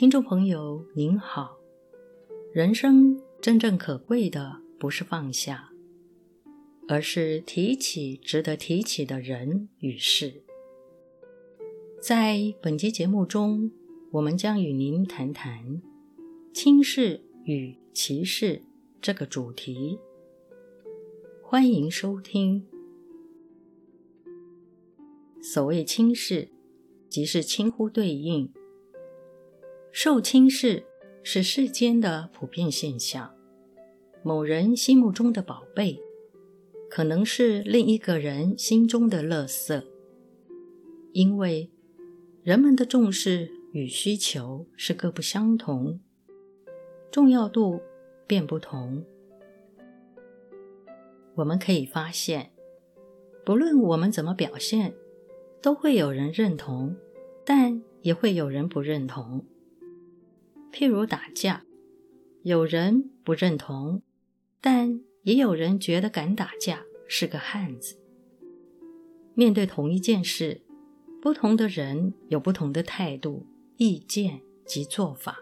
听众朋友您好，人生真正可贵的不是放下，而是提起值得提起的人与事。在本集节目中，我们将与您谈谈轻视与歧视这个主题。欢迎收听。所谓轻视，即是轻忽对应。受轻视是世间的普遍现象。某人心目中的宝贝，可能是另一个人心中的垃圾。因为人们的重视与需求是各不相同，重要度便不同。我们可以发现，不论我们怎么表现，都会有人认同，但也会有人不认同。譬如打架，有人不认同，但也有人觉得敢打架是个汉子。面对同一件事，不同的人有不同的态度、意见及做法，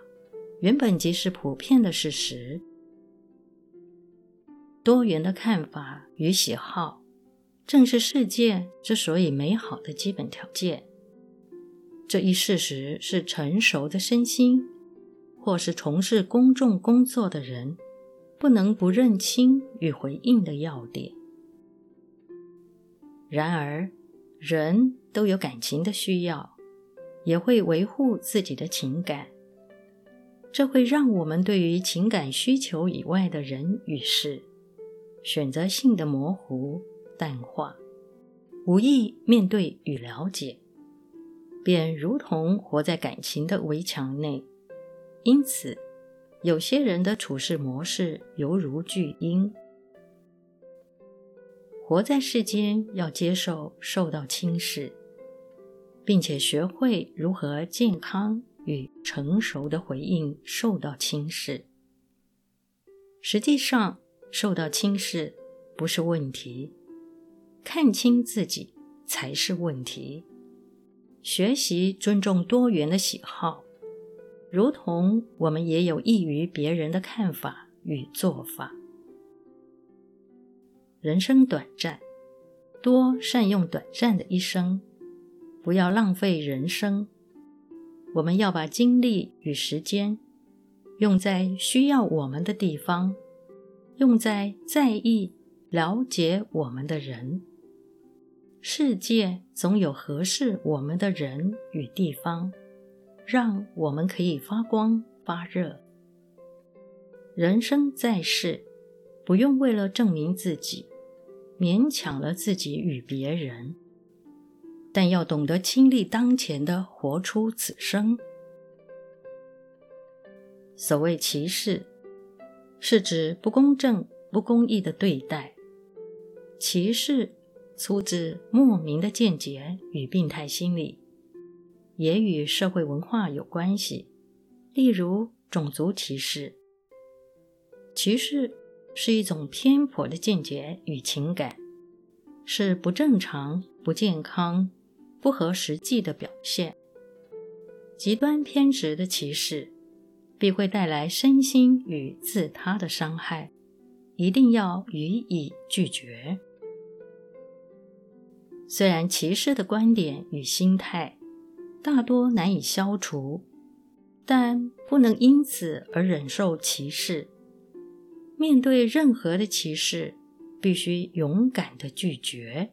原本即是普遍的事实。多元的看法与喜好，正是世界之所以美好的基本条件。这一事实是成熟的身心，或是从事公众工作的人，不能不认清与回应的要点。然而，人都有感情的需要，也会维护自己的情感，这会让我们对于情感需求以外的人与事，选择性的模糊、淡化，无意面对与了解，便如同活在感情的围墙内。因此，有些人的处事模式犹如巨婴。活在世间，要接受受到轻视，并且学会如何健康与成熟的回应受到轻视。实际上，受到轻视不是问题，看清自己才是问题。学习尊重多元的喜好，如同我们也有异于别人的看法与做法。人生短暂，多善用短暂的一生，不要浪费人生。我们要把精力与时间用在需要我们的地方。用在在意、了解我们的人，世界总有合适我们的人与地方，让我们可以发光发热。人生在世，不用为了证明自己，勉强了自己与别人，但要懂得亲历当前的活出此生。所谓歧视。是指不公正、不公义的对待。歧视出自莫名的见解与病态心理，也与社会文化有关系。例如种族歧视。歧视是一种偏颇的见解与情感，是不正常、不健康、不合实际的表现。极端偏执的歧视。必会带来身心与自他的伤害，一定要予以拒绝。虽然歧视的观点与心态大多难以消除，但不能因此而忍受歧视。面对任何的歧视，必须勇敢地拒绝。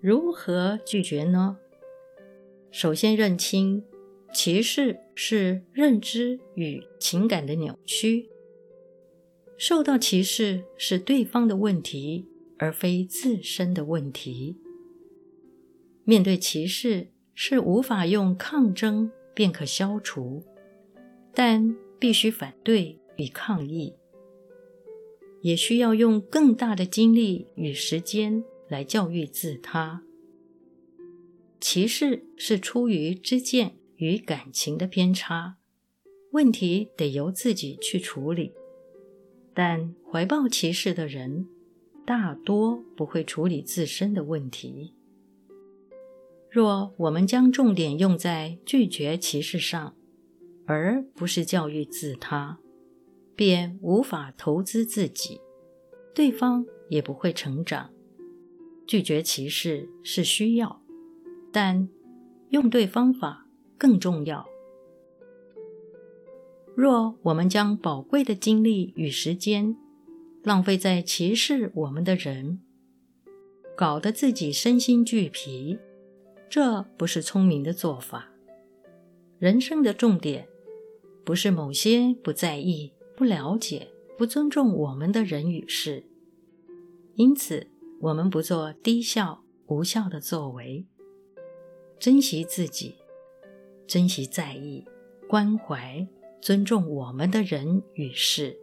如何拒绝呢？首先认清。歧视是认知与情感的扭曲，受到歧视是对方的问题，而非自身的问题。面对歧视是无法用抗争便可消除，但必须反对与抗议，也需要用更大的精力与时间来教育自他。歧视是出于知见。与感情的偏差，问题得由自己去处理。但怀抱歧视的人，大多不会处理自身的问题。若我们将重点用在拒绝歧视上，而不是教育自他，便无法投资自己，对方也不会成长。拒绝歧视是需要，但用对方法更重要。若我们将宝贵的精力与时间浪费在歧视我们的人，搞得自己身心俱疲，这不是聪明的做法。人生的重点不是某些不在意、不了解、不尊重我们的人与事，因此我们不做低效、无效的作为，珍惜自己，珍惜在意、关怀。尊重我们的人与事，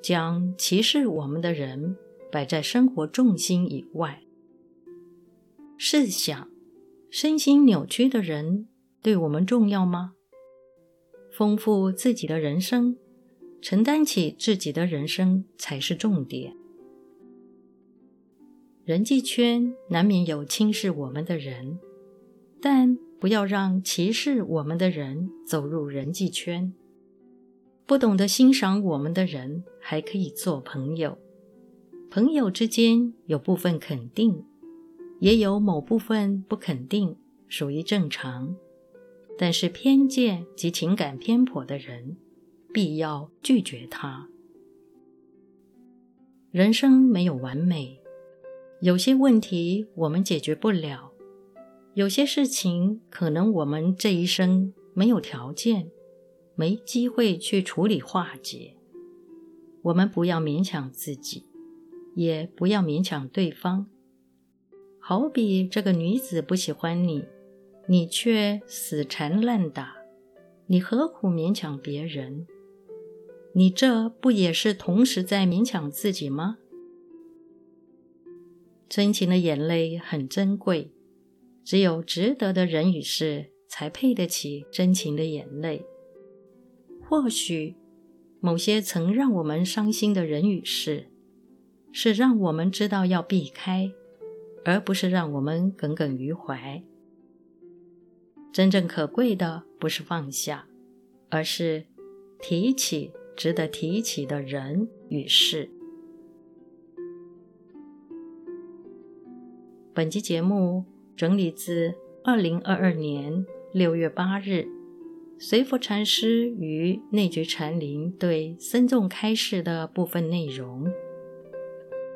将歧视我们的人摆在生活重心以外。试想，身心扭曲的人对我们重要吗？丰富自己的人生，承担起自己的人生才是重点。人际圈难免有轻视我们的人，但不要让歧视我们的人走入人际圈。不懂得欣赏我们的人还可以做朋友，朋友之间有部分肯定，也有某部分不肯定，属于正常。但是偏见及情感偏颇的人，必要拒绝他。人生没有完美，有些问题我们解决不了。有些事情，可能我们这一生没有条件、没机会去处理化解。我们不要勉强自己，也不要勉强对方。好比这个女子不喜欢你，你却死缠烂打，你何苦勉强别人？你这不也是同时在勉强自己吗？真情的眼泪很珍贵。只有值得的人与事，才配得起真情的眼泪。或许，某些曾让我们伤心的人与事，是让我们知道要避开，而不是让我们耿耿于怀。真正可贵的，不是放下，而是提起值得提起的人与事。本期节目。整理自二零二二年六月八日，随佛禅师于内觉禅林对僧众开示的部分内容。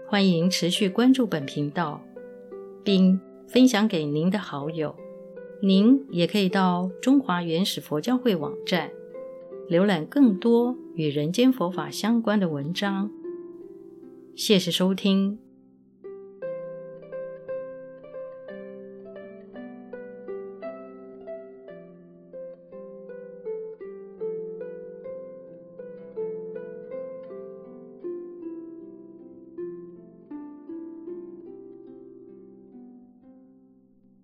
欢迎持续关注本频道，并分享给您的好友。您也可以到中华原始佛教会网站，浏览更多与人间佛法相关的文章。谢谢收听。